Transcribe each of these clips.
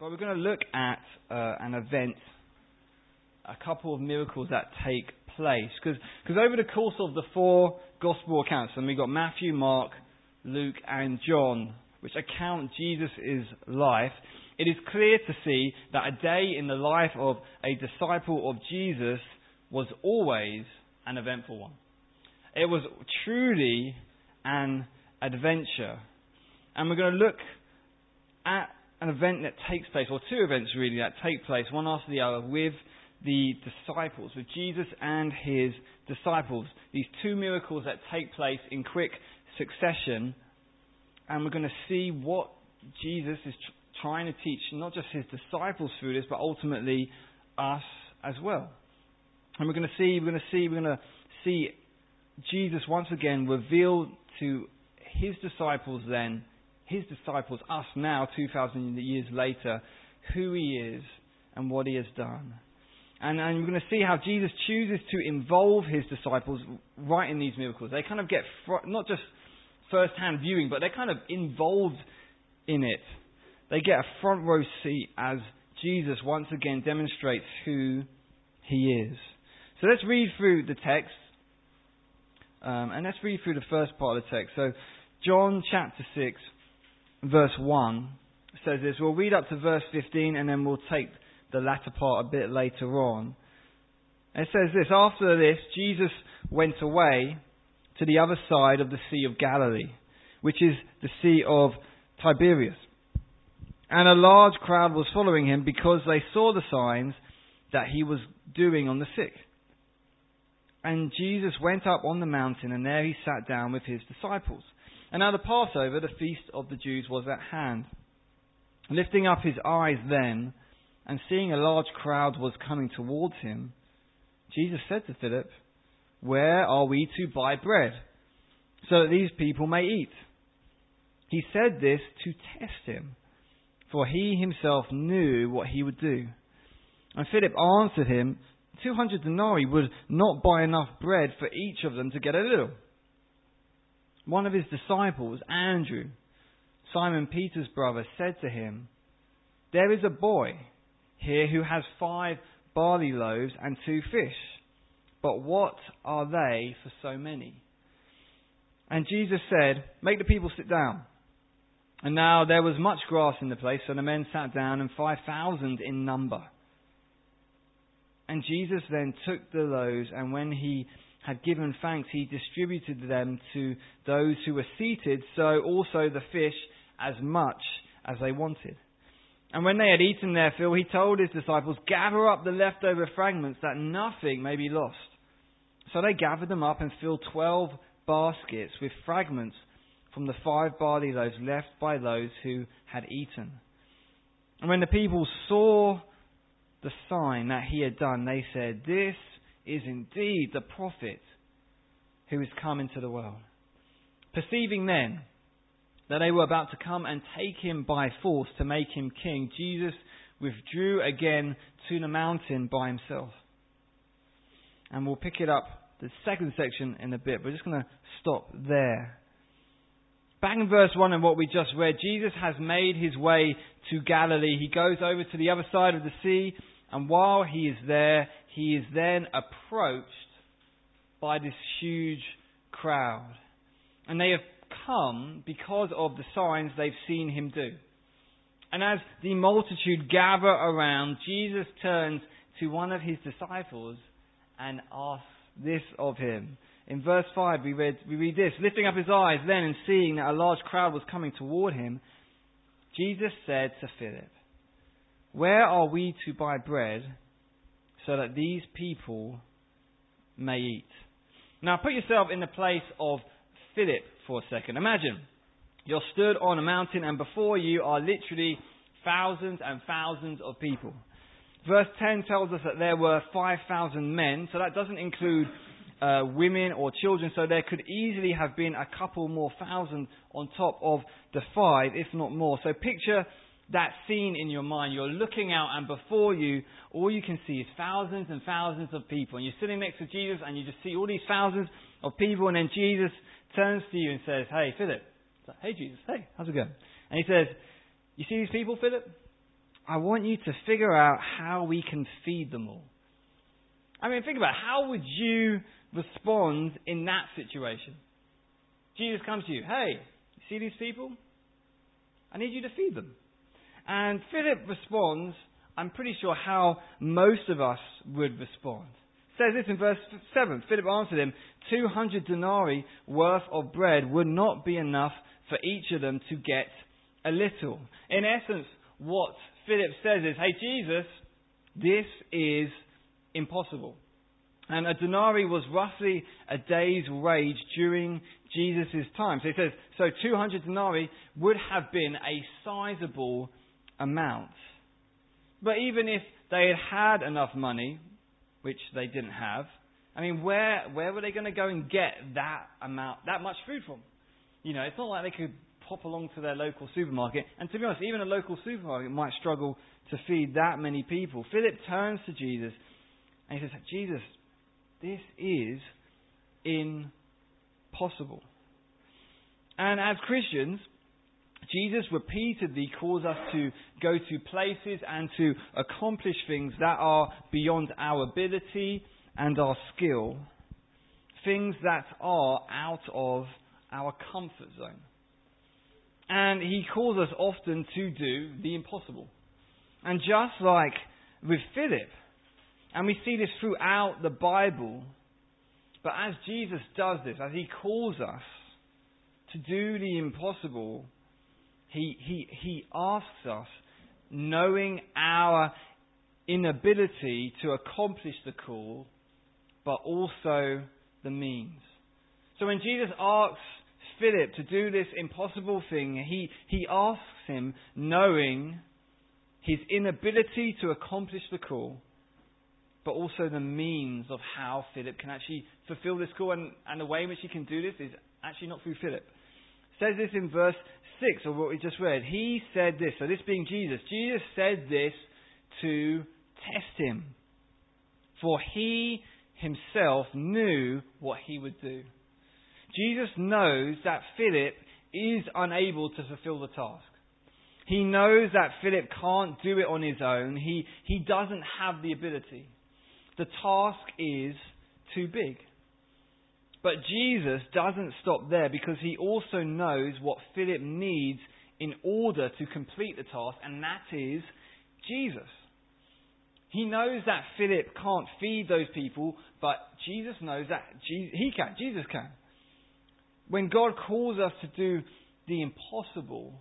But we're going to look at uh, an event, a couple of miracles that take place. Because over the course of the four gospel accounts, and we've got Matthew, Mark, Luke, and John, which account Jesus' life, it is clear to see that a day in the life of a disciple of Jesus was always an eventful one. It was truly an adventure. And we're going to look at an event that takes place, or two events really that take place, one after the other, with the disciples, with Jesus and his disciples. These two miracles that take place in quick succession. And we're going to see what Jesus is tr- trying to teach, not just his disciples through this, but ultimately us as well. And we're going to see, we're going to see, we're going to see Jesus once again reveal to his disciples then, his disciples, us now, 2,000 years later, who he is and what he has done. And, and we're going to see how Jesus chooses to involve his disciples right in these miracles. They kind of get fr- not just first hand viewing, but they're kind of involved in it. They get a front row seat as Jesus once again demonstrates who he is. So let's read through the text. Um, and let's read through the first part of the text. So, John chapter 6, verse 1 says this. We'll read up to verse 15 and then we'll take the latter part a bit later on. It says this After this, Jesus went away to the other side of the Sea of Galilee, which is the Sea of Tiberias. And a large crowd was following him because they saw the signs that he was doing on the sick. And Jesus went up on the mountain, and there he sat down with his disciples. And now the Passover, the feast of the Jews, was at hand. Lifting up his eyes then, and seeing a large crowd was coming towards him, Jesus said to Philip, Where are we to buy bread, so that these people may eat? He said this to test him, for he himself knew what he would do. And Philip answered him, 200 denarii would not buy enough bread for each of them to get a little. One of his disciples, Andrew, Simon Peter's brother, said to him, There is a boy here who has five barley loaves and two fish. But what are they for so many? And Jesus said, Make the people sit down. And now there was much grass in the place, so the men sat down, and five thousand in number. And Jesus then took the loaves, and when he had given thanks, he distributed them to those who were seated, so also the fish as much as they wanted. And when they had eaten their fill, he told his disciples, Gather up the leftover fragments, that nothing may be lost. So they gathered them up and filled twelve baskets with fragments from the five barley loaves left by those who had eaten. And when the people saw the sign that he had done, they said, This is indeed the prophet who is come into the world. Perceiving then that they were about to come and take him by force to make him king, Jesus withdrew again to the mountain by himself. And we'll pick it up, the second section, in a bit. We're just going to stop there. Back in verse 1 and what we just read, Jesus has made his way to Galilee. He goes over to the other side of the sea and while he is there, he is then approached by this huge crowd. And they have come because of the signs they've seen him do. And as the multitude gather around, Jesus turns to one of his disciples and asks this of him. In verse 5, we read, we read this Lifting up his eyes then and seeing that a large crowd was coming toward him, Jesus said to Philip, where are we to buy bread so that these people may eat? Now, put yourself in the place of Philip for a second. Imagine you're stood on a mountain, and before you are literally thousands and thousands of people. Verse 10 tells us that there were 5,000 men, so that doesn't include uh, women or children, so there could easily have been a couple more thousand on top of the five, if not more. So picture that scene in your mind. You're looking out, and before you, all you can see is thousands and thousands of people. And you're sitting next to Jesus, and you just see all these thousands of people, and then Jesus turns to you and says, Hey, Philip. Like, hey, Jesus. Hey, how's it going? And he says, You see these people, Philip? I want you to figure out how we can feed them all. I mean, think about it. how would you respond in that situation? Jesus comes to you, hey, you see these people? I need you to feed them. And Philip responds, I'm pretty sure how most of us would respond. It says this in verse 7. Philip answered him, 200 denarii worth of bread would not be enough for each of them to get a little. In essence, what Philip says is, hey, Jesus, this is impossible. And a denarii was roughly a day's wage during Jesus' time. So he says, so 200 denarii would have been a sizable amount. But even if they had had enough money, which they didn't have, I mean, where, where were they going to go and get that amount, that much food from? You know, it's not like they could pop along to their local supermarket. And to be honest, even a local supermarket might struggle to feed that many people. Philip turns to Jesus and he says, Jesus, this is impossible. And as Christians, Jesus repeatedly calls us to go to places and to accomplish things that are beyond our ability and our skill, things that are out of our comfort zone. And he calls us often to do the impossible. And just like with Philip, and we see this throughout the Bible, but as Jesus does this, as he calls us to do the impossible, he, he, he asks us, knowing our inability to accomplish the call, but also the means. So when Jesus asks Philip to do this impossible thing, he, he asks him knowing his inability to accomplish the call, but also the means of how Philip can actually fulfill this call. And, and the way in which he can do this is actually not through Philip. It says this in verse 6 of what we just read. He said this, so this being Jesus, Jesus said this to test him. For he himself knew what he would do. Jesus knows that Philip is unable to fulfill the task. He knows that Philip can't do it on his own. He, he doesn't have the ability. The task is too big. But Jesus doesn't stop there because he also knows what Philip needs in order to complete the task, and that is Jesus. He knows that Philip can't feed those people, but Jesus knows that he can. Jesus can. When God calls us to do the impossible,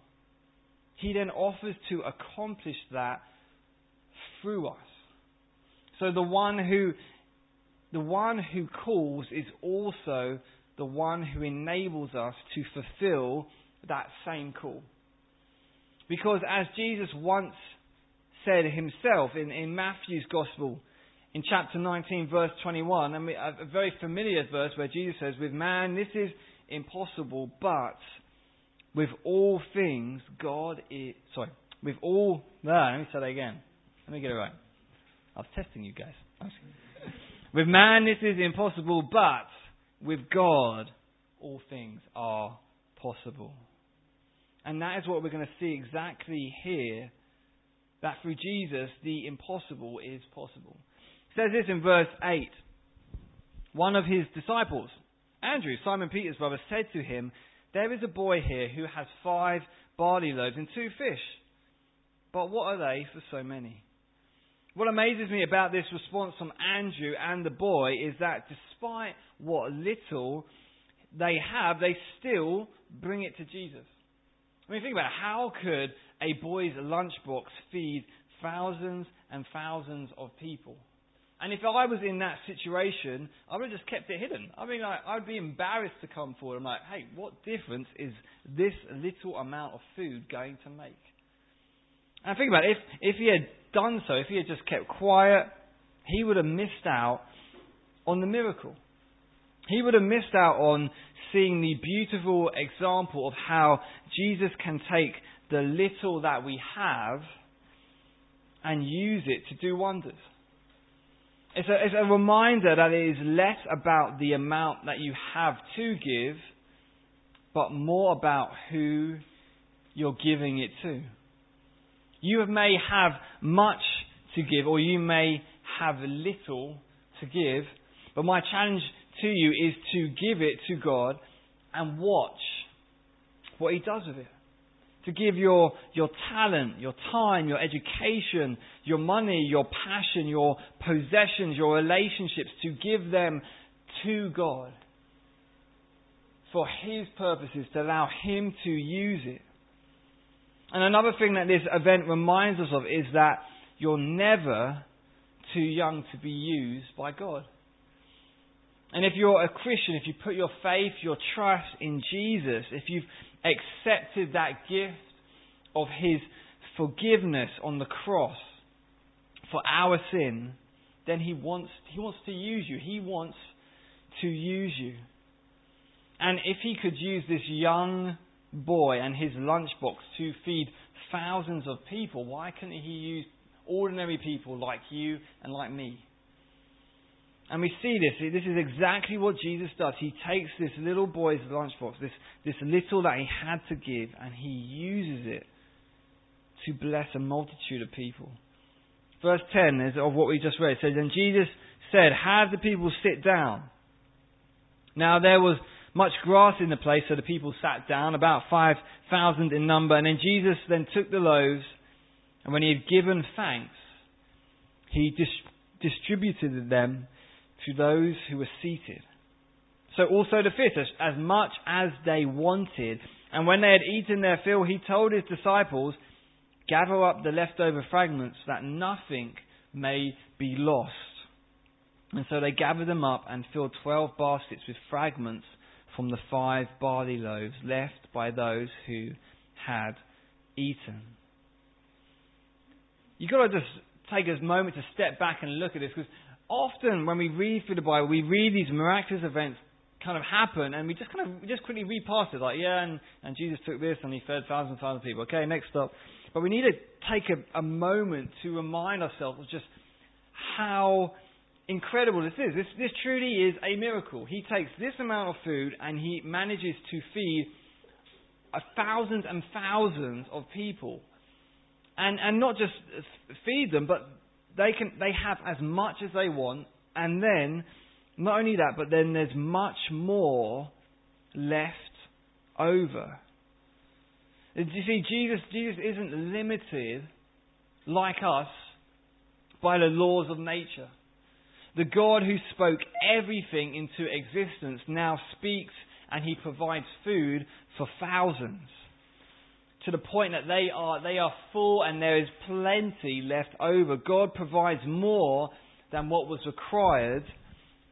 He then offers to accomplish that through us. So the one who the one who calls is also the one who enables us to fulfill that same call. Because as Jesus once said himself in, in Matthew's Gospel, in chapter 19, verse 21, and a very familiar verse where Jesus says, With man this is impossible, but with all things, God is. Sorry, with all. No, let me say that again. Let me get it right. I was testing you guys. With man, this is impossible, but with God, all things are possible. And that is what we're going to see exactly here that through Jesus, the impossible is possible. It says this in verse 8. One of his disciples, Andrew, Simon Peter's brother, said to him, There is a boy here who has five barley loaves and two fish. But what are they for so many? What amazes me about this response from Andrew and the boy is that despite what little they have, they still bring it to Jesus. I mean, think about it. How could a boy's lunchbox feed thousands and thousands of people? And if I was in that situation, I would have just kept it hidden. I mean, I, I'd be embarrassed to come forward. I'm like, hey, what difference is this little amount of food going to make? And think about it. If, if he had done so, if he had just kept quiet, he would have missed out on the miracle. He would have missed out on seeing the beautiful example of how Jesus can take the little that we have and use it to do wonders. It's a, it's a reminder that it is less about the amount that you have to give, but more about who you're giving it to. You may have much to give, or you may have little to give, but my challenge to you is to give it to God and watch what He does with it. To give your, your talent, your time, your education, your money, your passion, your possessions, your relationships, to give them to God for His purposes, to allow Him to use it. And another thing that this event reminds us of is that you're never too young to be used by God. And if you're a Christian, if you put your faith, your trust in Jesus, if you've accepted that gift of His forgiveness on the cross for our sin, then He wants, he wants to use you. He wants to use you. And if He could use this young boy and his lunchbox to feed thousands of people, why couldn't He use ordinary people like you and like me? And we see this. This is exactly what Jesus does. He takes this little boy's lunchbox, this, this little that he had to give, and he uses it to bless a multitude of people. Verse 10 is of what we just read. It says, And Jesus said, Have the people sit down. Now there was much grass in the place, so the people sat down, about 5,000 in number. And then Jesus then took the loaves, and when he had given thanks, he dis- distributed them to those who were seated. So also the fish, as much as they wanted. And when they had eaten their fill, he told his disciples, Gather up the leftover fragments, that nothing may be lost. And so they gathered them up and filled twelve baskets with fragments from the five barley loaves left by those who had eaten. You've got to just take a moment to step back and look at this because often when we read through the Bible, we read these miraculous events kind of happen, and we just kind of just quickly read past it, like yeah, and, and Jesus took this and he fed thousands and thousands of people. Okay, next stop. But we need to take a, a moment to remind ourselves of just how incredible this is. This, this truly is a miracle. He takes this amount of food and he manages to feed thousands and thousands of people, and and not just feed them, but they can they have as much as they want, and then not only that, but then there's much more left over. You see, Jesus Jesus isn't limited like us by the laws of nature. The God who spoke everything into existence now speaks and he provides food for thousands to the point that they are, they are full and there is plenty left over. God provides more than what was required.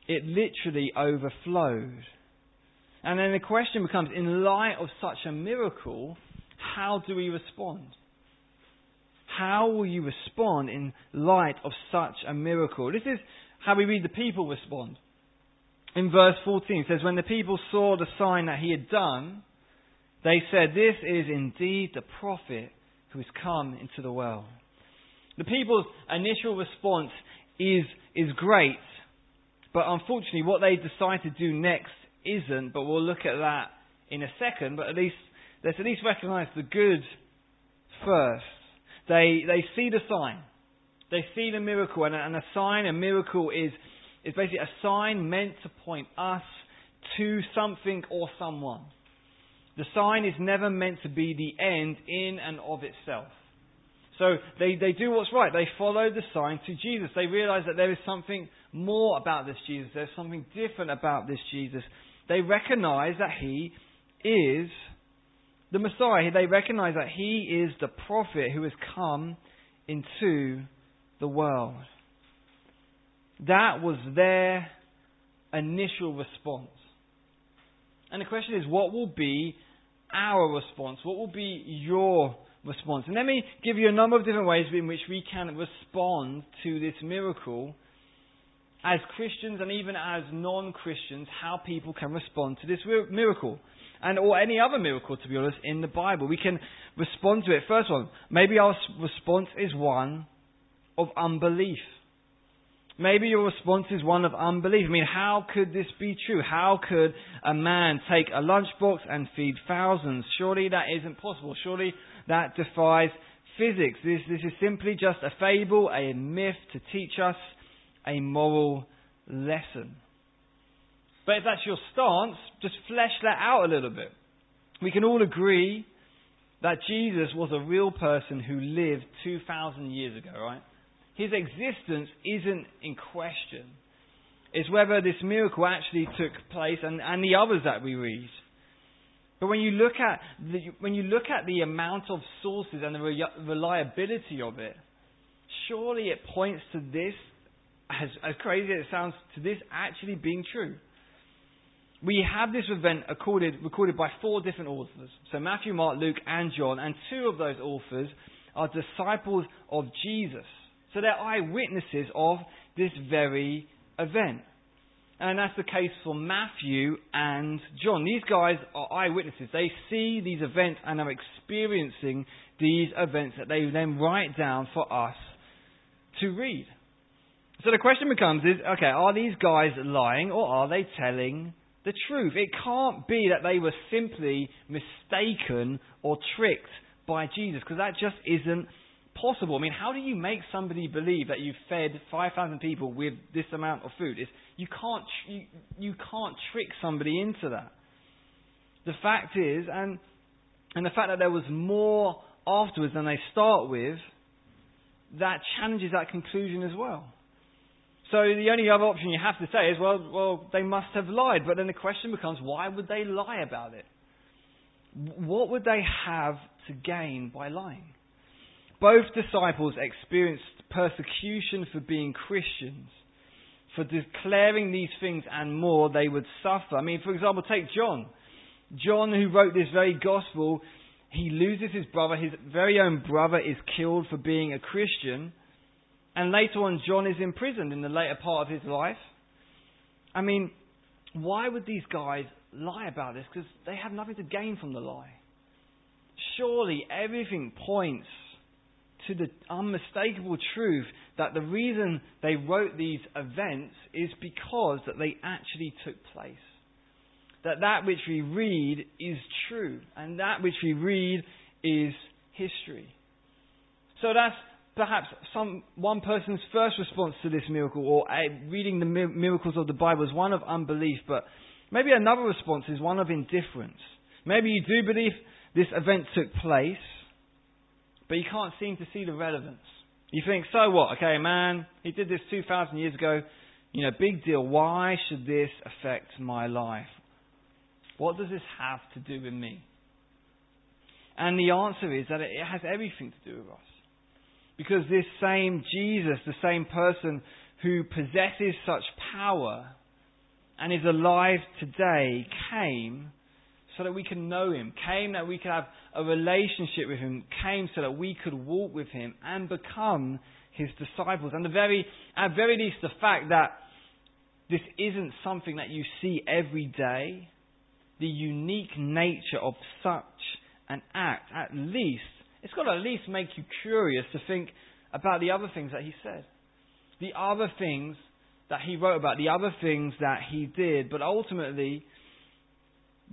It literally overflowed. And then the question becomes in light of such a miracle, how do we respond? How will you respond in light of such a miracle? This is how we read the people respond. In verse 14, it says, When the people saw the sign that he had done, they said, This is indeed the prophet who has come into the world. The people's initial response is, is great, but unfortunately, what they decide to do next isn't, but we'll look at that in a second. But at least, let's at least recognize the good first. They, they see the sign, they see the miracle, and a, and a sign, a miracle, is, is basically a sign meant to point us to something or someone. The sign is never meant to be the end in and of itself. So they, they do what's right. They follow the sign to Jesus. They realize that there is something more about this Jesus. There's something different about this Jesus. They recognize that he is the Messiah. They recognize that he is the prophet who has come into the world. That was their initial response. And the question is, what will be our response? What will be your response? And let me give you a number of different ways in which we can respond to this miracle as Christians and even as non Christians, how people can respond to this miracle. And or any other miracle, to be honest, in the Bible. We can respond to it. First one, maybe our response is one of unbelief. Maybe your response is one of unbelief. I mean, how could this be true? How could a man take a lunchbox and feed thousands? Surely that isn't possible. Surely that defies physics. This, this is simply just a fable, a myth to teach us a moral lesson. But if that's your stance, just flesh that out a little bit. We can all agree that Jesus was a real person who lived 2,000 years ago, right? His existence isn't in question. It's whether this miracle actually took place and, and the others that we read. But when you look at the, when you look at the amount of sources and the reliability of it, surely it points to this, as, as crazy as it sounds, to this actually being true. We have this event recorded, recorded by four different authors. So Matthew, Mark, Luke, and John, and two of those authors are disciples of Jesus. So they're eyewitnesses of this very event. And that's the case for Matthew and John. These guys are eyewitnesses. They see these events and are experiencing these events that they then write down for us to read. So the question becomes is, okay, are these guys lying or are they telling the truth? It can't be that they were simply mistaken or tricked by Jesus because that just isn't possible. I mean, how do you make somebody believe that you fed 5,000 people with this amount of food? It's, you, can't, you, you can't trick somebody into that. The fact is, and, and the fact that there was more afterwards than they start with, that challenges that conclusion as well. So the only other option you have to say is, well, well, they must have lied. But then the question becomes, why would they lie about it? What would they have to gain by lying? Both disciples experienced persecution for being Christians, for declaring these things and more they would suffer. I mean, for example, take John. John, who wrote this very gospel, he loses his brother. His very own brother is killed for being a Christian. And later on, John is imprisoned in the later part of his life. I mean, why would these guys lie about this? Because they have nothing to gain from the lie. Surely everything points to the unmistakable truth that the reason they wrote these events is because that they actually took place. That that which we read is true, and that which we read is history. So that's perhaps some one person's first response to this miracle, or uh, reading the miracles of the Bible, is one of unbelief. But maybe another response is one of indifference. Maybe you do believe this event took place, but you can't seem to see the relevance. You think, so what? Okay, man, he did this 2,000 years ago. You know, big deal. Why should this affect my life? What does this have to do with me? And the answer is that it has everything to do with us. Because this same Jesus, the same person who possesses such power and is alive today, came so that we can know Him, came that we could have a relationship with Him, came so that we could walk with Him and become His disciples. And the very, at very least, the fact that this isn't something that you see every day, the unique nature of such an act, at least, it's got to at least make you curious to think about the other things that He said. The other things that He wrote about, the other things that He did, but ultimately,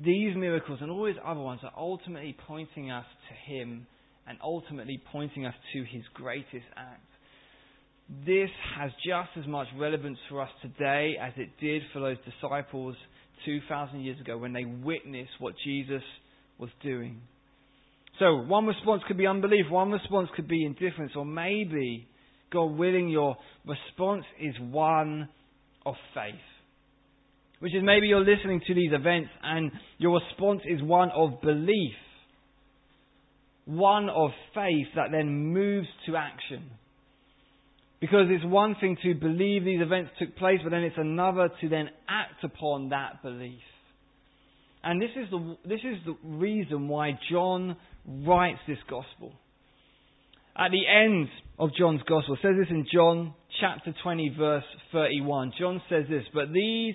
these miracles and all his other ones are ultimately pointing us to him and ultimately pointing us to his greatest act. This has just as much relevance for us today as it did for those disciples 2,000 years ago when they witnessed what Jesus was doing. So, one response could be unbelief, one response could be indifference, or maybe, God willing, your response is one of faith which is maybe you're listening to these events and your response is one of belief, one of faith that then moves to action. Because it's one thing to believe these events took place, but then it's another to then act upon that belief. And this is the, this is the reason why John writes this gospel. At the end of John's gospel, says this in John chapter 20, verse 31. John says this, But these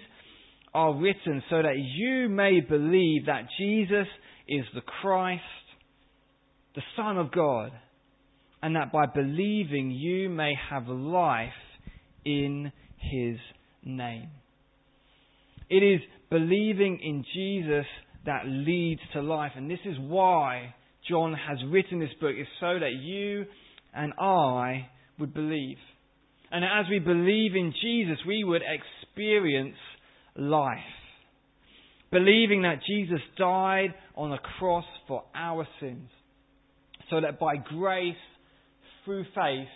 are written so that you may believe that Jesus is the Christ, the Son of God, and that by believing you may have life in His name. It is believing in Jesus that leads to life, and this is why John has written this book is so that you and I would believe. And as we believe in Jesus, we would experience life. Believing that Jesus died on the cross for our sins. So that by grace, through faith,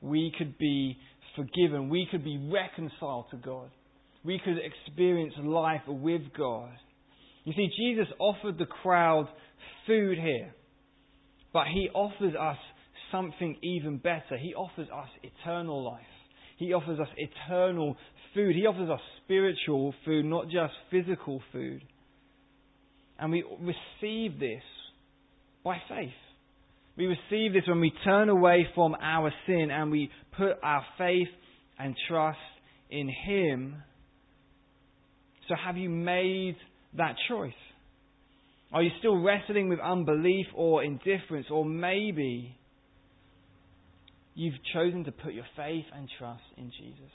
we could be forgiven. We could be reconciled to God. We could experience life with God. You see, Jesus offered the crowd food here, but he offers us something even better. He offers us eternal life. He offers us eternal food. He offers us spiritual food, not just physical food. And we receive this by faith. We receive this when we turn away from our sin and we put our faith and trust in Him. So, have you made that choice? Are you still wrestling with unbelief or indifference? Or maybe you've chosen to put your faith and trust in Jesus.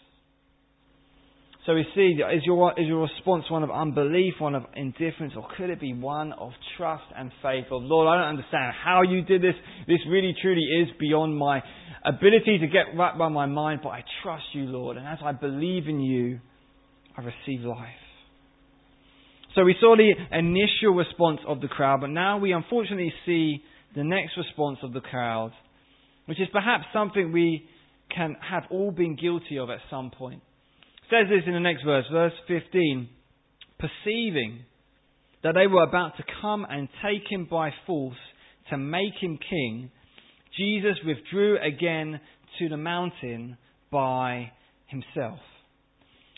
So we see, is your, is your response one of unbelief, one of indifference, or could it be one of trust and faith? Of, Lord, I don't understand how you did this. This really truly is beyond my ability to get right by my mind, but I trust you, Lord. And as I believe in you, I receive life. So we saw the initial response of the crowd, but now we unfortunately see the next response of the crowd, which is perhaps something we can have all been guilty of at some point. It says this in the next verse, verse 15. Perceiving that they were about to come and take him by force to make him king, Jesus withdrew again to the mountain by himself.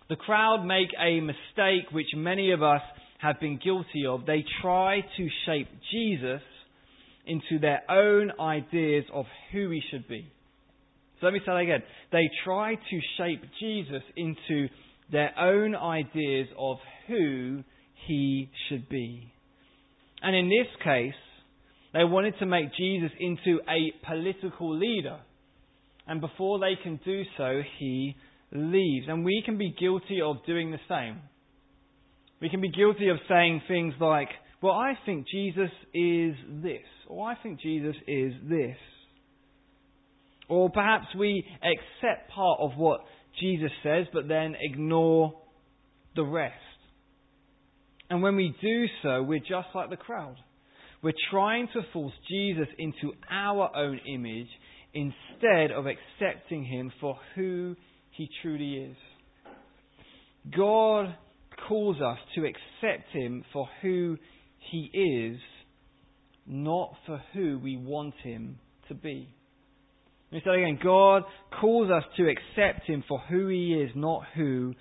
The crowd make a mistake which many of us have been guilty of. They try to shape Jesus into their own ideas of who he should be. So let me say that again. They try to shape Jesus into their own ideas of who he should be. And in this case, they wanted to make Jesus into a political leader. And before they can do so, he leaves. And we can be guilty of doing the same. We can be guilty of saying things like, well, I think Jesus is this, or I think Jesus is this. Or perhaps we accept part of what Jesus says, but then ignore the rest. And when we do so, we're just like the crowd. We're trying to force Jesus into our own image instead of accepting him for who he truly is. God calls us to accept Him for who He is, not for who we want Him to be. Let me say again. God calls us to accept Him for who He is, not who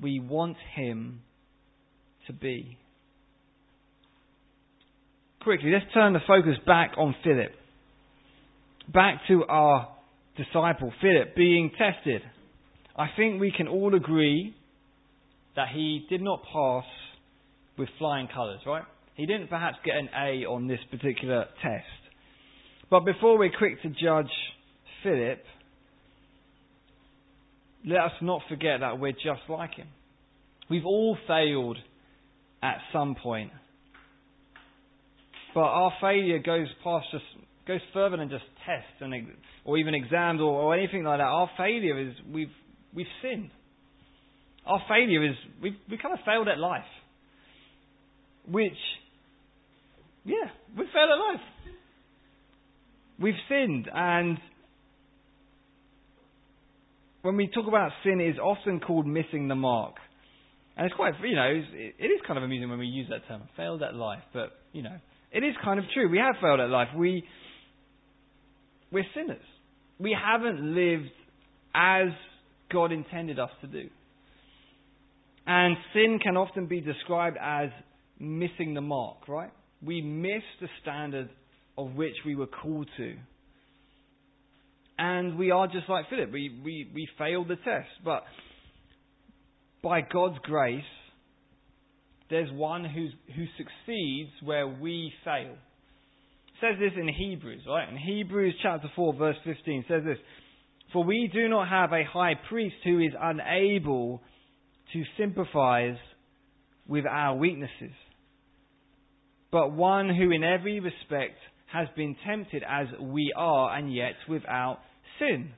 we want Him to be. Quickly, let's turn the focus back on Philip. Back to our disciple, Philip, being tested. I think we can all agree that he did not pass with flying colours, right? He didn't perhaps get an A on this particular test. But before we're quick to judge Philip, let us not forget that we're just like him. We've all failed at some point. But our failure goes past just goes further than just tests and or even exams or, or anything like that. Our failure is we've we've sinned. Our failure is we've, we kind of failed at life. Which, yeah, we've failed at life. We've sinned, and when we talk about sin, it is often called missing the mark. And it's quite, you know, it is kind of amusing when we use that term, failed at life. But, you know, it is kind of true. We have failed at life. We, we're sinners. We haven't lived as God intended us to do. And sin can often be described as missing the mark, right? We miss the standard of which we were called to. And we are just like Philip. We, we, we failed the test. But by God's grace, there's one who's, who succeeds where we fail. It says this in Hebrews, right? In Hebrews chapter 4, verse 15, says this For we do not have a high priest who is unable to sympathize with our weaknesses, but one who in every respect has been tempted as we are, and yet without sin.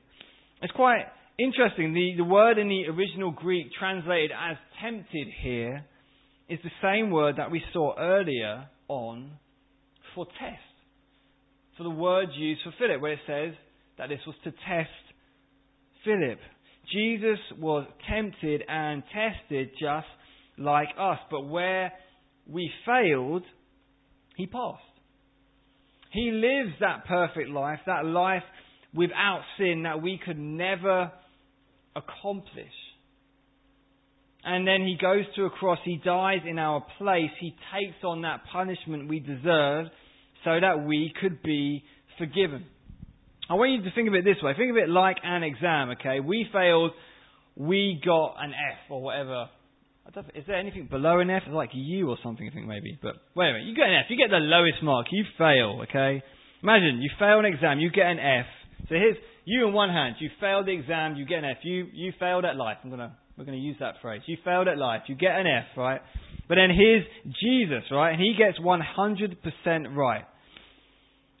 It's quite interesting. The, the word in the original Greek translated as tempted here is the same word that we saw earlier on for test. For the word used for Philip, where it says that this was to test Philip. Jesus was tempted and tested just like us, but where we failed, he passed. He lives that perfect life, that life without sin that we could never accomplish. And then he goes to a cross, he dies in our place, he takes on that punishment we deserve so that we could be forgiven. I want you to think of it this way. Think of it like an exam, okay? We failed, we got an F or whatever. Is there anything below an F? Like U or something, I think maybe. But wait a minute, you get an F, you get the lowest mark, you fail, okay? Imagine you fail an exam, you get an F. So here's you in one hand, you failed the exam, you get an F. You you failed at life. I'm gonna we're gonna use that phrase. You failed at life, you get an F, right? But then here's Jesus, right? And he gets 100% right.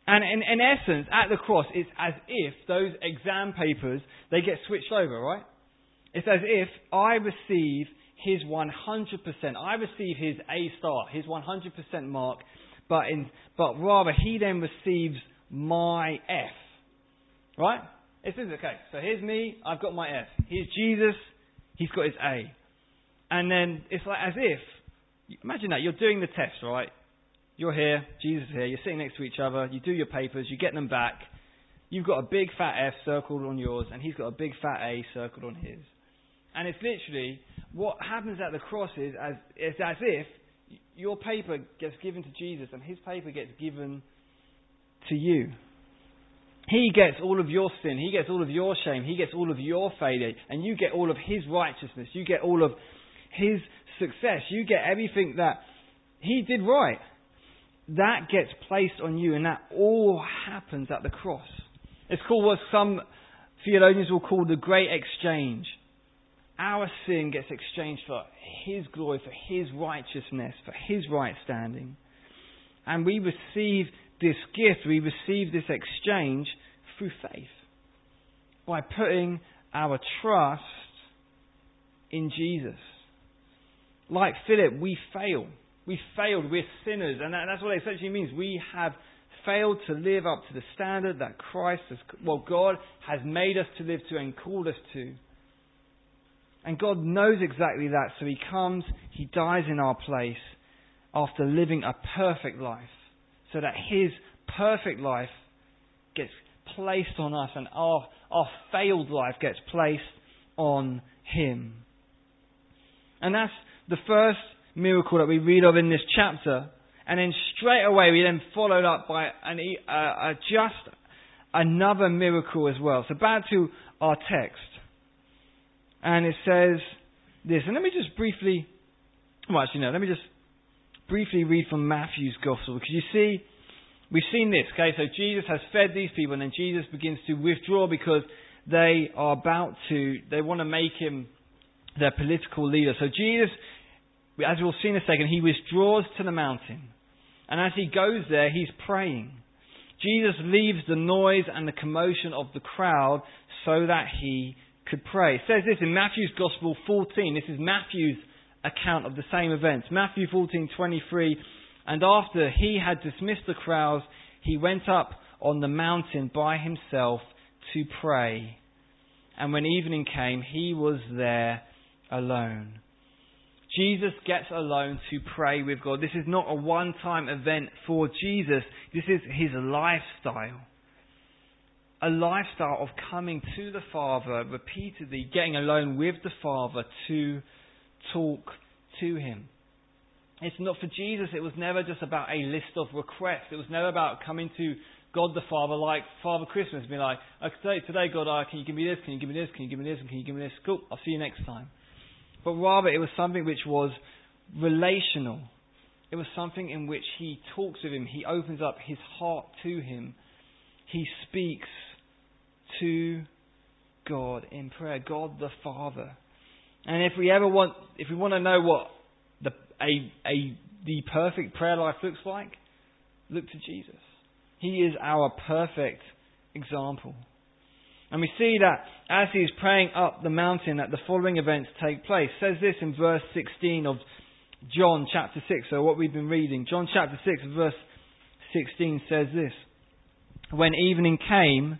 And in, in essence, at the cross, it's as if those exam papers, they get switched over, right? It's as if I receive his 100%. I receive his A star, his 100% mark, but, in, but rather he then receives my F. Right? This is okay. So here's me, I've got my F. Here's Jesus, he's got his A. And then it's like as if, imagine that, you're doing the test, right? You're here, Jesus is here, you're sitting next to each other, you do your papers, you get them back. You've got a big fat F circled on yours, and he's got a big fat A circled on his. And it's literally what happens at the cross is as it's as if your paper gets given to Jesus and his paper gets given to you. He gets all of your sin, he gets all of your shame, he gets all of your failure, and you get all of his righteousness, you get all of his success, you get everything that he did right that gets placed on you, and that all happens at the cross. It's called what some theologians will call the great exchange. Our sin gets exchanged for His glory, for His righteousness, for His right standing. And we receive this gift, we receive this exchange through faith. By putting our trust in Jesus. Like Philip, we fail. We failed. We're sinners. And that's what it essentially means. We have failed to live up to the standard that Christ has, well, God has made us to live to and called us to. And God knows exactly that, so He comes, He dies in our place after living a perfect life, so that His perfect life gets placed on us and our, our failed life gets placed on Him. And that's the first miracle that we read of in this chapter. And then straight away we then followed up by an, uh, just another miracle as well. So back to our text. And it says this. And let me just briefly, well actually no, let me just briefly read from Matthew's Gospel. Because you see, we've seen this, okay? So Jesus has fed these people and then Jesus begins to withdraw because they are about to, they want to make him their political leader. So Jesus as we'll see in a second, he withdraws to the mountain. And as he goes there, he's praying. Jesus leaves the noise and the commotion of the crowd so that he could pray. It says this in Matthew's Gospel 14. This is Matthew's account of the same events. Matthew 14:23. And after he had dismissed the crowds, he went up on the mountain by himself to pray. And when evening came, he was there alone. Jesus gets alone to pray with God. This is not a one time event for Jesus, this is his lifestyle. A lifestyle of coming to the Father repeatedly, getting alone with the Father to talk to him. It's not for Jesus, it was never just about a list of requests. It was never about coming to God the Father like Father Christmas, being like, today, today God, uh, can you give me this? Can you give me this? Can you give me this? Can you give me this? Cool, I'll see you next time but rather it was something which was relational. It was something in which he talks with him, he opens up his heart to him, he speaks to God in prayer, God the Father. And if we ever want, if we want to know what the, a, a, the perfect prayer life looks like, look to Jesus. He is our perfect example. And we see that as he is praying up the mountain that the following events take place. It says this in verse 16 of John chapter 6, so what we've been reading. John chapter 6 verse 16 says this. When evening came,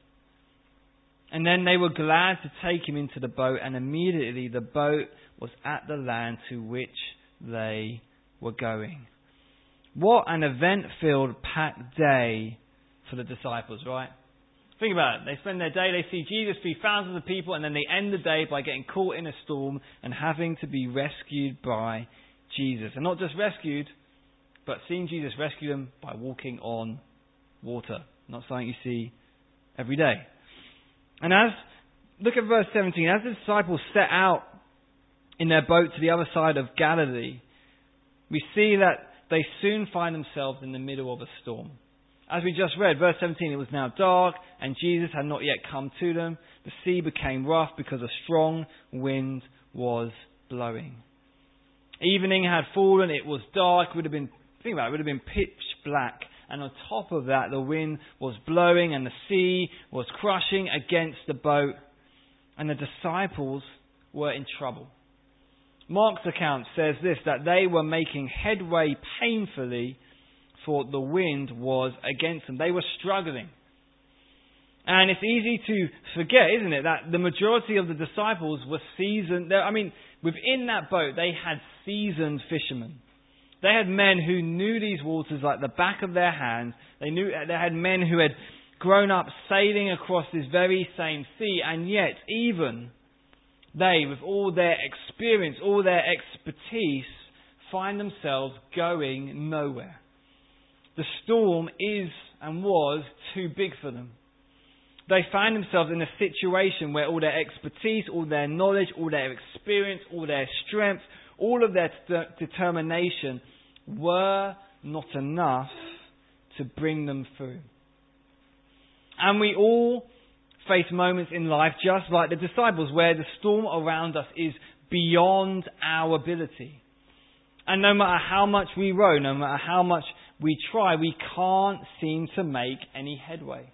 And then they were glad to take him into the boat, and immediately the boat was at the land to which they were going. What an event filled, packed day for the disciples, right? Think about it. They spend their day, they see Jesus feed thousands of people, and then they end the day by getting caught in a storm and having to be rescued by Jesus. And not just rescued, but seeing Jesus rescue them by walking on water. Not something you see every day. And as, look at verse 17, as the disciples set out in their boat to the other side of Galilee, we see that they soon find themselves in the middle of a storm. As we just read, verse 17, it was now dark, and Jesus had not yet come to them. The sea became rough because a strong wind was blowing. Evening had fallen, it was dark, it would have been, think about it, it would have been pitch black and on top of that, the wind was blowing and the sea was crushing against the boat, and the disciples were in trouble. Mark's account says this that they were making headway painfully, for the wind was against them. They were struggling. And it's easy to forget, isn't it, that the majority of the disciples were seasoned. I mean, within that boat, they had seasoned fishermen. They had men who knew these waters like the back of their hands. They knew they had men who had grown up sailing across this very same sea, and yet even they, with all their experience, all their expertise, find themselves going nowhere. The storm is and was too big for them. They find themselves in a situation where all their expertise, all their knowledge, all their experience, all their strength, all of their determination were not enough to bring them through. And we all face moments in life just like the disciples where the storm around us is beyond our ability. And no matter how much we row, no matter how much we try, we can't seem to make any headway.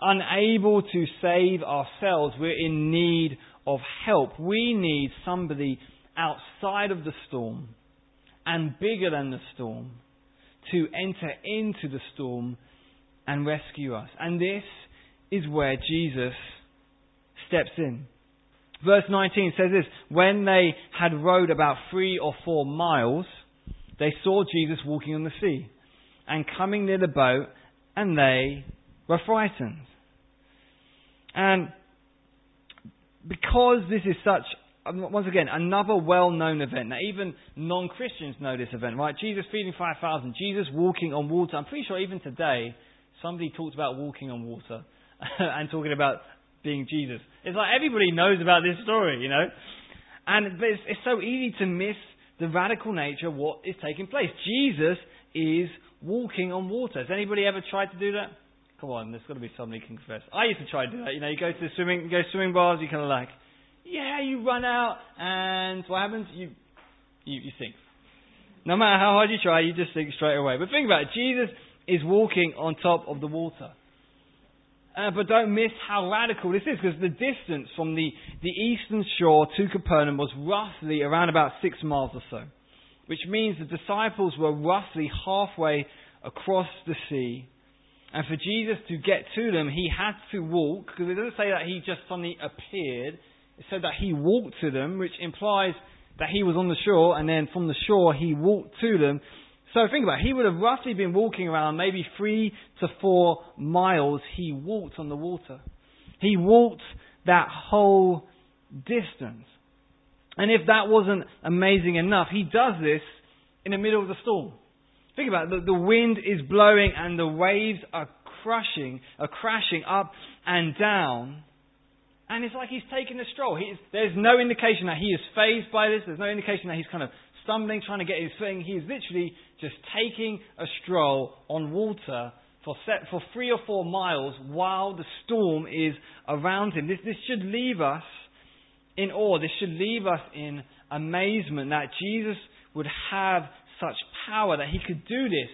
Unable to save ourselves, we're in need of help. We need somebody outside of the storm and bigger than the storm to enter into the storm and rescue us. And this is where Jesus steps in. Verse 19 says this When they had rowed about three or four miles, they saw Jesus walking on the sea and coming near the boat, and they were frightened. And because this is such once again, another well known event. Now, even non Christians know this event, right? Jesus feeding 5,000, Jesus walking on water. I'm pretty sure even today, somebody talked about walking on water and talking about being Jesus. It's like everybody knows about this story, you know? And it's, it's so easy to miss the radical nature of what is taking place. Jesus is walking on water. Has anybody ever tried to do that? Come on, there's got to be somebody can confess. I used to try to do that. You know, you go to the swimming, you go swimming bars, you kind of like, yeah, you run out, and what happens? You, you, you sink. No matter how hard you try, you just sink straight away. But think about it. Jesus is walking on top of the water. Uh, but don't miss how radical this is, because the distance from the, the eastern shore to Capernaum was roughly around about six miles or so, which means the disciples were roughly halfway across the sea. And for Jesus to get to them, he had to walk, because it doesn't say that he just suddenly appeared. It said that he walked to them, which implies that he was on the shore, and then from the shore he walked to them. So think about it. He would have roughly been walking around maybe three to four miles. He walked on the water. He walked that whole distance. And if that wasn't amazing enough, he does this in the middle of the storm. Think about it. The, the wind is blowing and the waves are crushing, are crashing up and down. And it's like he's taking a stroll. He's, there's no indication that he is fazed by this. There's no indication that he's kind of stumbling, trying to get his thing. He is literally just taking a stroll on water for, set, for three or four miles while the storm is around him. This, this should leave us in awe. This should leave us in amazement that Jesus would have such power that he could do this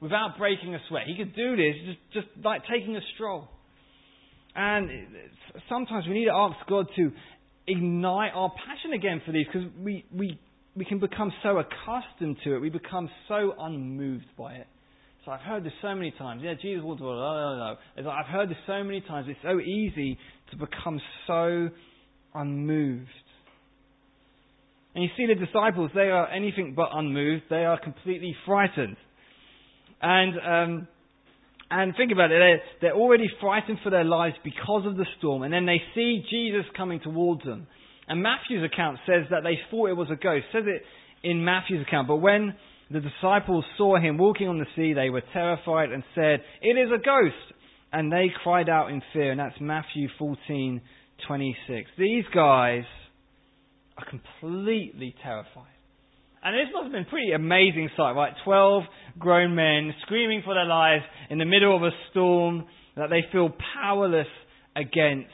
without breaking a sweat. He could do this just, just like taking a stroll. And sometimes we need to ask God to ignite our passion again for these because we, we, we can become so accustomed to it. We become so unmoved by it. So I've heard this so many times. Yeah, Jesus walked no. Like I've heard this so many times. It's so easy to become so unmoved. And you see the disciples, they are anything but unmoved. They are completely frightened. And, um, and think about it, they're, they're already frightened for their lives because of the storm. And then they see Jesus coming towards them. And Matthew's account says that they thought it was a ghost. It says it in Matthew's account. But when the disciples saw him walking on the sea, they were terrified and said, It is a ghost! And they cried out in fear. And that's Matthew 14, 26. These guys are completely terrified. And this must have been a pretty amazing sight, right? Twelve grown men screaming for their lives in the middle of a storm that they feel powerless against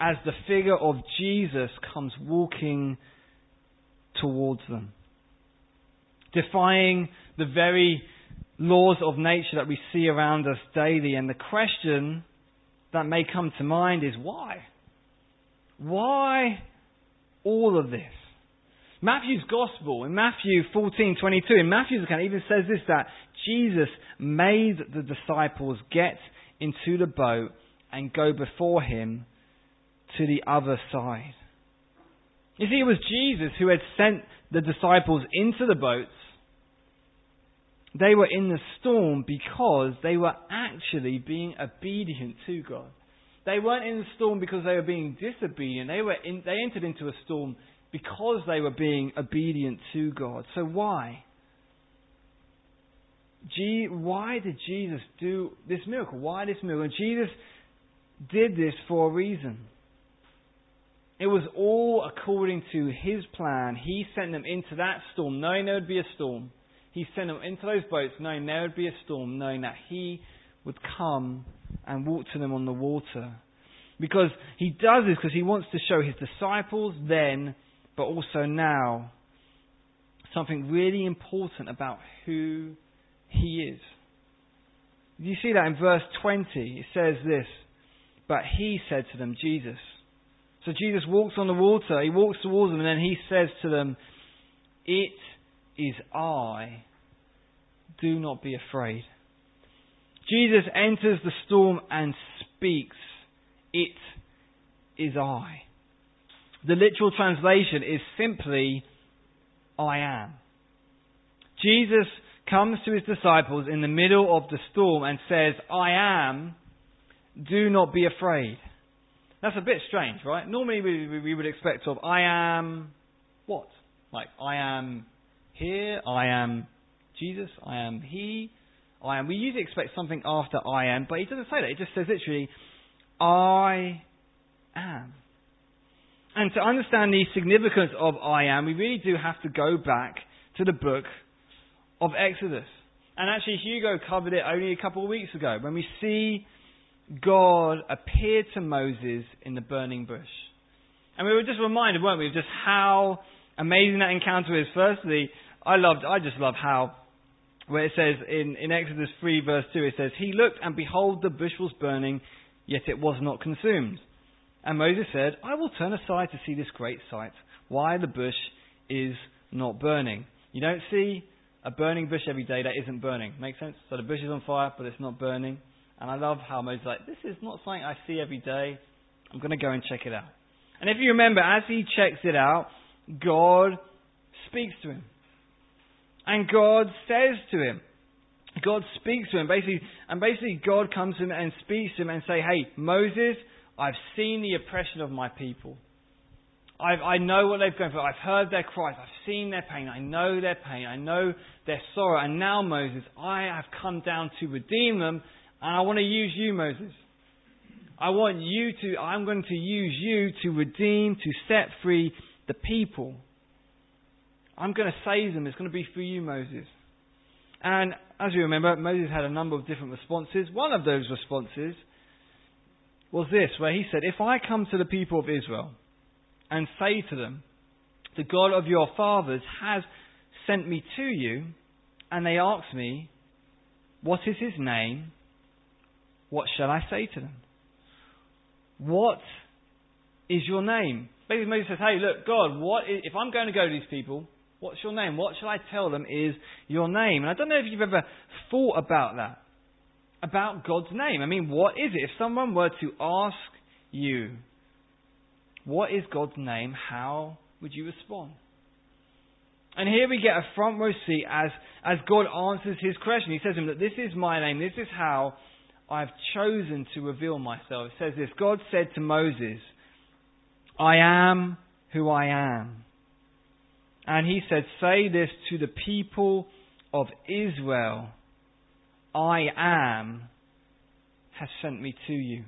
as the figure of Jesus comes walking towards them. Defying the very laws of nature that we see around us daily. And the question that may come to mind is why? Why all of this? Matthew's gospel in Matthew 14:22 in Matthew's account even says this that Jesus made the disciples get into the boat and go before him to the other side. You see, it was Jesus who had sent the disciples into the boats. They were in the storm because they were actually being obedient to God. They weren't in the storm because they were being disobedient. They, were in, they entered into a storm because they were being obedient to God. So why? G- why did Jesus do this miracle? Why this miracle? And Jesus did this for a reason. It was all according to his plan. He sent them into that storm, knowing there would be a storm. He sent them into those boats, knowing there would be a storm, knowing that he would come and walk to them on the water. Because he does this because he wants to show his disciples then, but also now, something really important about who he is. You see that in verse 20. It says this But he said to them, Jesus, so Jesus walks on the water, he walks towards them, and then he says to them, It is I. Do not be afraid. Jesus enters the storm and speaks, It is I. The literal translation is simply, I am. Jesus comes to his disciples in the middle of the storm and says, I am. Do not be afraid. That's a bit strange, right? Normally we, we would expect of, I am what? Like, I am here, I am Jesus, I am He, I am. We usually expect something after I am, but He doesn't say that. He just says literally, I am. And to understand the significance of I am, we really do have to go back to the book of Exodus. And actually, Hugo covered it only a couple of weeks ago when we see God appeared to Moses in the burning bush. And we were just reminded, weren't we, of just how amazing that encounter is. Firstly, I loved, I just love how, where it says in, in Exodus 3 verse 2, it says, He looked and behold the bush was burning, yet it was not consumed. And Moses said, I will turn aside to see this great sight, why the bush is not burning. You don't see a burning bush every day that isn't burning. Make sense? So the bush is on fire, but it's not burning. And I love how Moses like, this is not something I see every day. I'm going to go and check it out. And if you remember, as he checks it out, God speaks to him. And God says to him, God speaks to him, basically, and basically God comes to him and speaks to him and say, Hey, Moses, I've seen the oppression of my people. i I know what they've gone through. I've heard their cries. I've seen their pain. I know their pain. I know their sorrow. And now, Moses, I have come down to redeem them. And I want to use you, Moses. I want you to, I'm going to use you to redeem, to set free the people. I'm going to save them. It's going to be for you, Moses. And as you remember, Moses had a number of different responses. One of those responses was this, where he said, If I come to the people of Israel and say to them, The God of your fathers has sent me to you, and they ask me, What is his name? What shall I say to them? What is your name? Basically, Moses says, Hey, look, God, what is, if I'm going to go to these people, what's your name? What shall I tell them is your name? And I don't know if you've ever thought about that, about God's name. I mean, what is it? If someone were to ask you, what is God's name? How would you respond? And here we get a front row seat as, as God answers his question. He says to him that this is my name, this is how I've chosen to reveal myself. It says this God said to Moses, I am who I am. And he said, Say this to the people of Israel I am has sent me to you.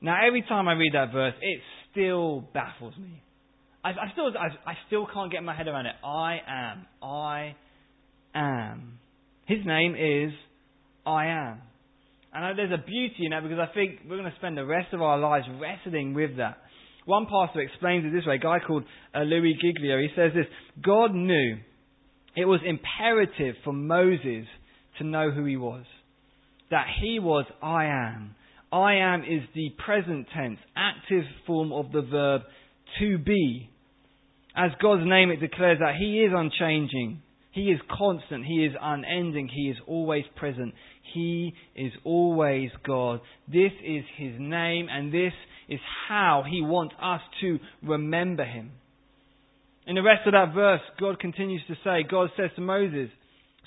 Now, every time I read that verse, it still baffles me. I, I still, I, I still can't get my head around it. I am. I am. His name is I am. And there's a beauty in that because I think we're going to spend the rest of our lives wrestling with that. One pastor explains it this way, a guy called uh, Louis Giglio. He says this God knew it was imperative for Moses to know who he was. That he was I am. I am is the present tense, active form of the verb to be. As God's name, it declares that He is unchanging. He is constant. He is unending. He is always present. He is always God. This is His name, and this is how He wants us to remember Him. In the rest of that verse, God continues to say, God says to Moses,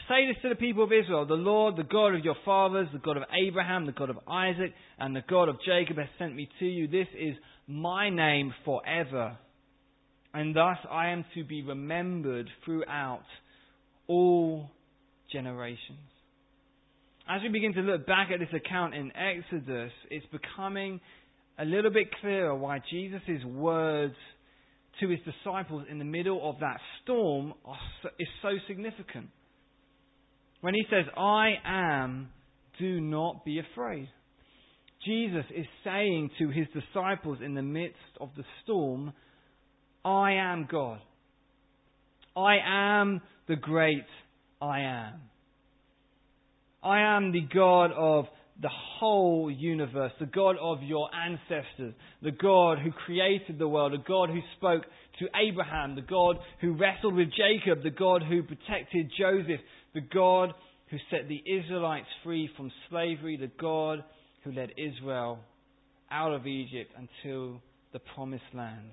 Say this to the people of Israel The Lord, the God of your fathers, the God of Abraham, the God of Isaac, and the God of Jacob has sent me to you. This is my name forever. And thus I am to be remembered throughout all generations. As we begin to look back at this account in Exodus, it's becoming a little bit clearer why Jesus' words to his disciples in the middle of that storm so, is so significant. When he says, I am, do not be afraid. Jesus is saying to his disciples in the midst of the storm, I am God. I am the great I am. I am the God of the whole universe, the God of your ancestors, the God who created the world, the God who spoke to Abraham, the God who wrestled with Jacob, the God who protected Joseph, the God who set the Israelites free from slavery, the God who led Israel out of Egypt until the promised land.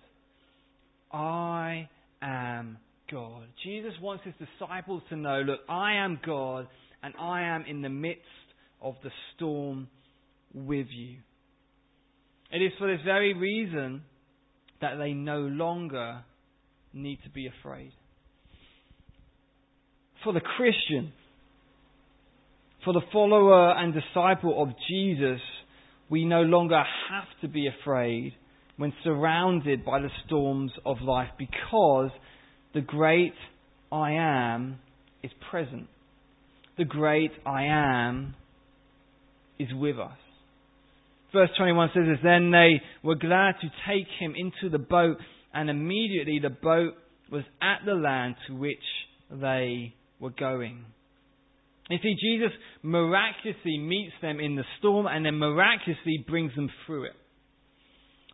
I am God. Jesus wants his disciples to know look, I am God, and I am in the midst of the storm with you. It is for this very reason that they no longer need to be afraid. For the Christian, for the follower and disciple of Jesus, we no longer have to be afraid when surrounded by the storms of life because the great I am is present. The great I am is with us. Verse 21 says this Then they were glad to take him into the boat, and immediately the boat was at the land to which they were going. You see, Jesus miraculously meets them in the storm and then miraculously brings them through it.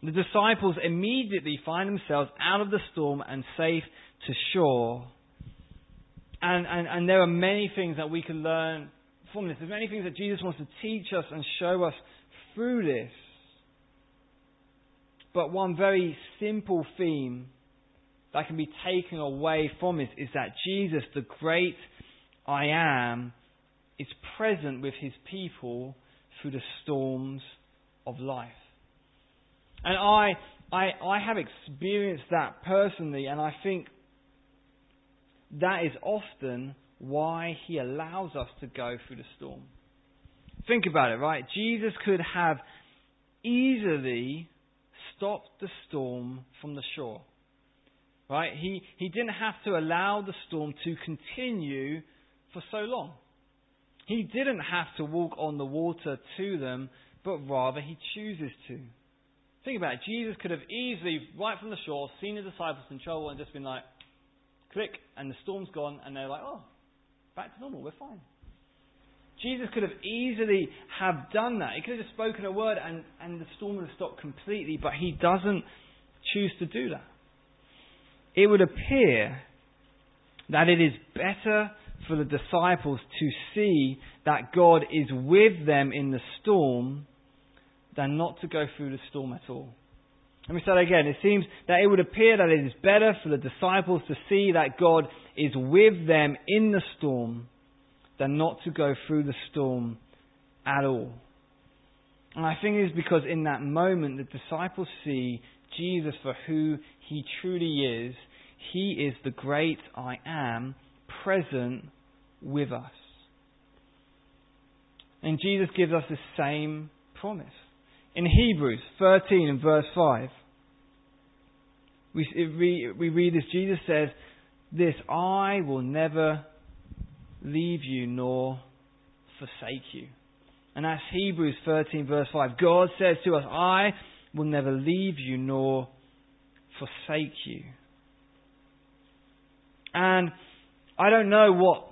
The disciples immediately find themselves out of the storm and safe to shore. And, and, and there are many things that we can learn from this. There's many things that Jesus wants to teach us and show us through this. But one very simple theme that can be taken away from this is that Jesus, the great I am, is present with his people through the storms of life. And I, I, I have experienced that personally, and I think that is often why he allows us to go through the storm. Think about it, right? Jesus could have easily stopped the storm from the shore. Right? He, he didn't have to allow the storm to continue for so long. He didn't have to walk on the water to them, but rather he chooses to. Think about it. Jesus could have easily, right from the shore, seen the disciples in trouble and just been like, click, and the storm's gone, and they're like, oh, back to normal, we're fine. Jesus could have easily have done that. He could have just spoken a word and, and the storm would have stopped completely, but he doesn't choose to do that. It would appear that it is better for the disciples to see that God is with them in the storm than not to go through the storm at all. Let me say that again. It seems that it would appear that it is better for the disciples to see that God is with them in the storm than not to go through the storm at all. And I think it is because in that moment the disciples see Jesus for who he truly is. He is the great I am, present with us. And Jesus gives us the same promise. In Hebrews 13 and verse 5, we, we read this Jesus says, This I will never leave you nor forsake you. And that's Hebrews 13, verse 5. God says to us, I will never leave you nor forsake you. And I don't know what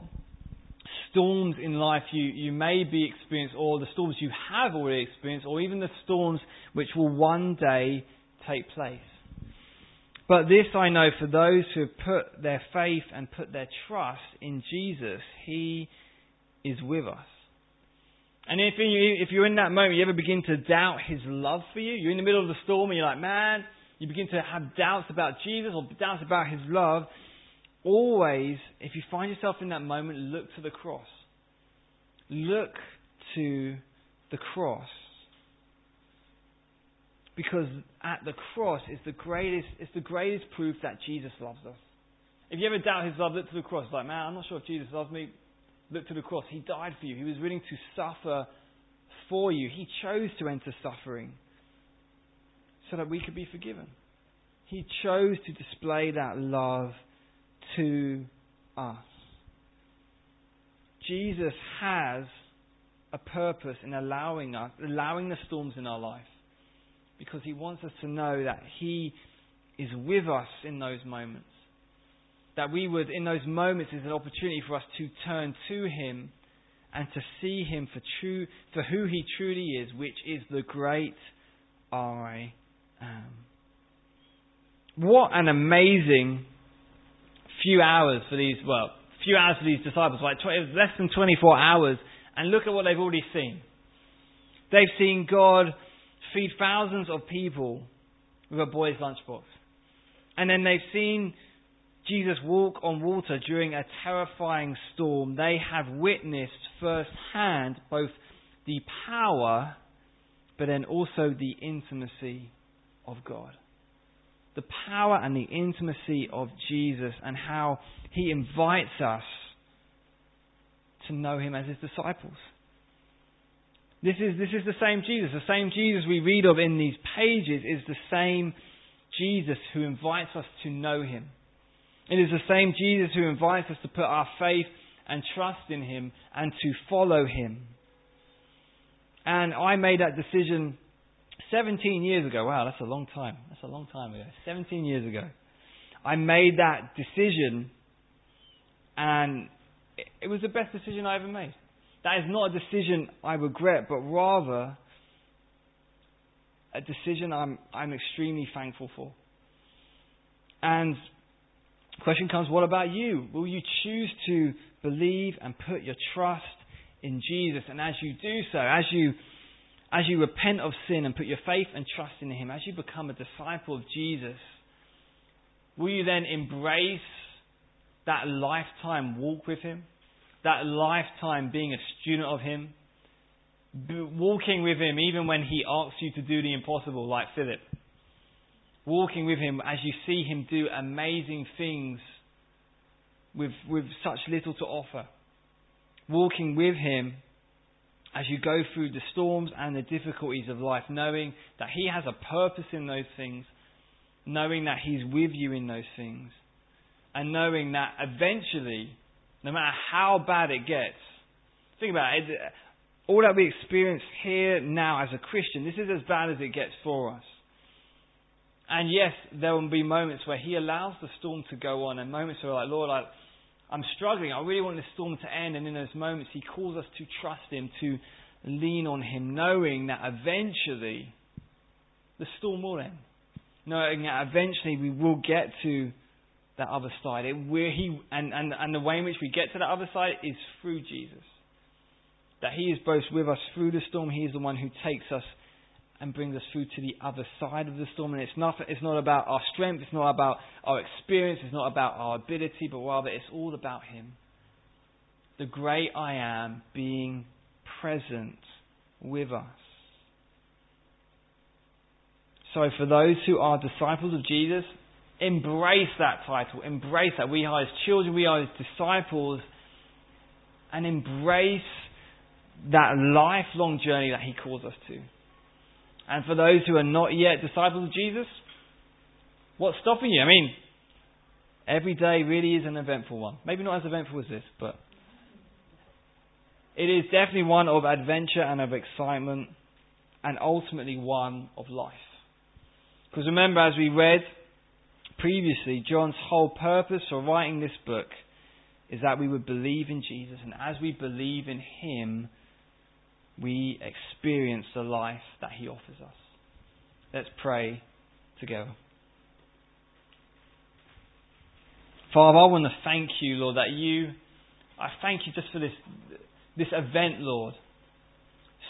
storms in life you, you may be experiencing, or the storms you have already experienced, or even the storms which will one day take place. But this I know for those who have put their faith and put their trust in Jesus, He is with us. And if, you, if you're in that moment, you ever begin to doubt His love for you, you're in the middle of the storm and you're like, man, you begin to have doubts about Jesus or doubts about His love, always, if you find yourself in that moment, look to the cross. Look to the cross. Because at the cross is the greatest, it's the greatest proof that Jesus loves us. If you ever doubt his love, look to the cross. Like, man, I'm not sure if Jesus loves me. Look to the cross. He died for you. He was willing to suffer for you. He chose to enter suffering so that we could be forgiven. He chose to display that love to us. Jesus has a purpose in allowing us, allowing the storms in our life because He wants us to know that He is with us in those moments. That we would, in those moments, is an opportunity for us to turn to Him and to see Him for true, for who He truly is, which is the great I am. What an amazing few hours for these, well, few hours for these disciples, like 20, less than 24 hours, and look at what they've already seen. They've seen God feed thousands of people with a boy's lunchbox. And then they've seen Jesus walk on water during a terrifying storm. They have witnessed firsthand both the power, but then also the intimacy of God. The power and the intimacy of Jesus and how he invites us to know him as his disciples. This is, this is the same Jesus. The same Jesus we read of in these pages is the same Jesus who invites us to know him. It is the same Jesus who invites us to put our faith and trust in him and to follow him. And I made that decision 17 years ago. Wow, that's a long time. That's a long time ago. 17 years ago. I made that decision and it was the best decision I ever made. That is not a decision I regret, but rather a decision I'm, I'm extremely thankful for. And question comes, what about you? Will you choose to believe and put your trust in Jesus? And as you do so, as you as you repent of sin and put your faith and trust in Him, as you become a disciple of Jesus, will you then embrace that lifetime walk with Him? that lifetime being a student of Him, walking with Him even when He asks you to do the impossible, like Philip. Walking with Him as you see Him do amazing things with, with such little to offer. Walking with Him as you go through the storms and the difficulties of life, knowing that He has a purpose in those things, knowing that He's with you in those things, and knowing that eventually, no matter how bad it gets, think about it, all that we experience here now as a Christian, this is as bad as it gets for us. And yes, there will be moments where He allows the storm to go on, and moments where, like, Lord, I, I'm struggling. I really want this storm to end. And in those moments, He calls us to trust Him, to lean on Him, knowing that eventually the storm will end. Knowing that eventually we will get to that other side. It, where he, and, and, and the way in which we get to that other side is through Jesus. That He is both with us through the storm, He is the one who takes us and brings us through to the other side of the storm. And it's not, it's not about our strength, it's not about our experience, it's not about our ability, but rather it's all about Him. The great I am being present with us. So, for those who are disciples of Jesus, embrace that title. Embrace that. We are His children, we are His disciples, and embrace that lifelong journey that He calls us to. And for those who are not yet disciples of Jesus, what's stopping you? I mean, every day really is an eventful one. Maybe not as eventful as this, but it is definitely one of adventure and of excitement, and ultimately one of life. Because remember, as we read previously, John's whole purpose for writing this book is that we would believe in Jesus, and as we believe in Him, we experience the life that He offers us. Let's pray together. Father, I want to thank you, Lord, that you, I thank you just for this, this event, Lord.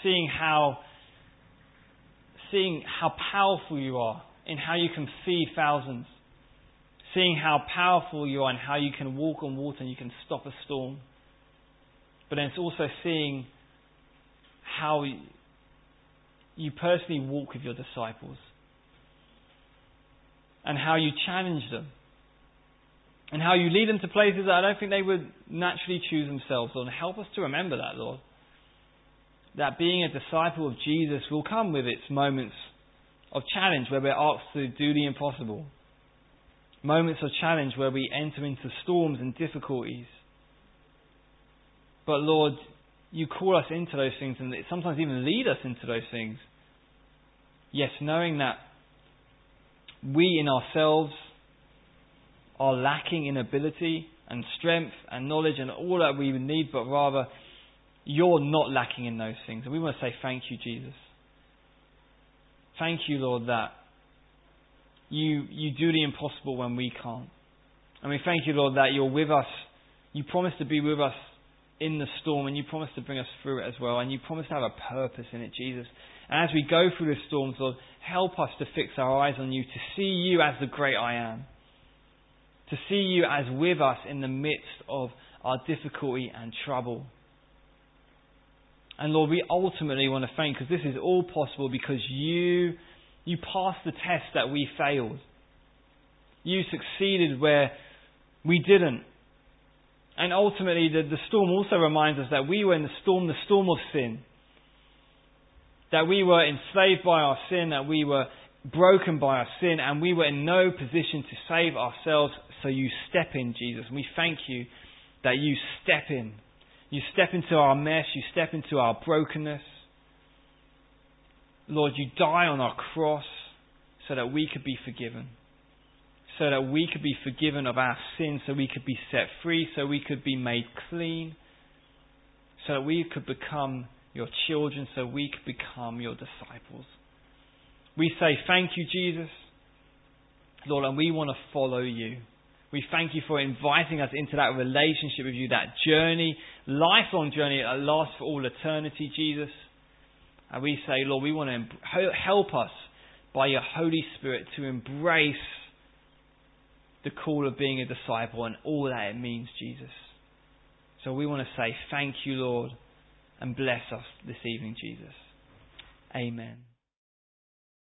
Seeing how, seeing how powerful you are in how you can feed thousands. Seeing how powerful you are and how you can walk on water and you can stop a storm. But then it's also seeing how you personally walk with your disciples and how you challenge them and how you lead them to places that I don't think they would naturally choose themselves. Lord, help us to remember that, Lord. That being a disciple of Jesus will come with its moments of challenge where we're asked to do the impossible. Moments of challenge where we enter into storms and difficulties. But Lord, you call us into those things and sometimes even lead us into those things. Yes, knowing that we in ourselves are lacking in ability and strength and knowledge and all that we need, but rather you're not lacking in those things. And we want to say thank you, Jesus. Thank you, Lord, that you, you do the impossible when we can't. And we thank you, Lord, that you're with us. You promise to be with us in the storm, and you promise to bring us through it as well, and you promise to have a purpose in it, Jesus. And as we go through the storms, Lord, help us to fix our eyes on you, to see you as the great I am, to see you as with us in the midst of our difficulty and trouble. And Lord, we ultimately want to thank because this is all possible because you you passed the test that we failed. You succeeded where we didn't. And ultimately, the, the storm also reminds us that we were in the storm, the storm of sin. That we were enslaved by our sin, that we were broken by our sin, and we were in no position to save ourselves. So you step in, Jesus. And we thank you that you step in. You step into our mess, you step into our brokenness. Lord, you die on our cross so that we could be forgiven so that we could be forgiven of our sins, so we could be set free, so we could be made clean, so that we could become your children, so we could become your disciples. We say, Thank you, Jesus. Lord, and we want to follow you. We thank you for inviting us into that relationship with you, that journey, lifelong journey that lasts for all eternity, Jesus. And we say, Lord, we want to help us by your Holy Spirit to embrace the call of being a disciple and all that it means, Jesus. So we want to say thank you, Lord, and bless us this evening, Jesus. Amen.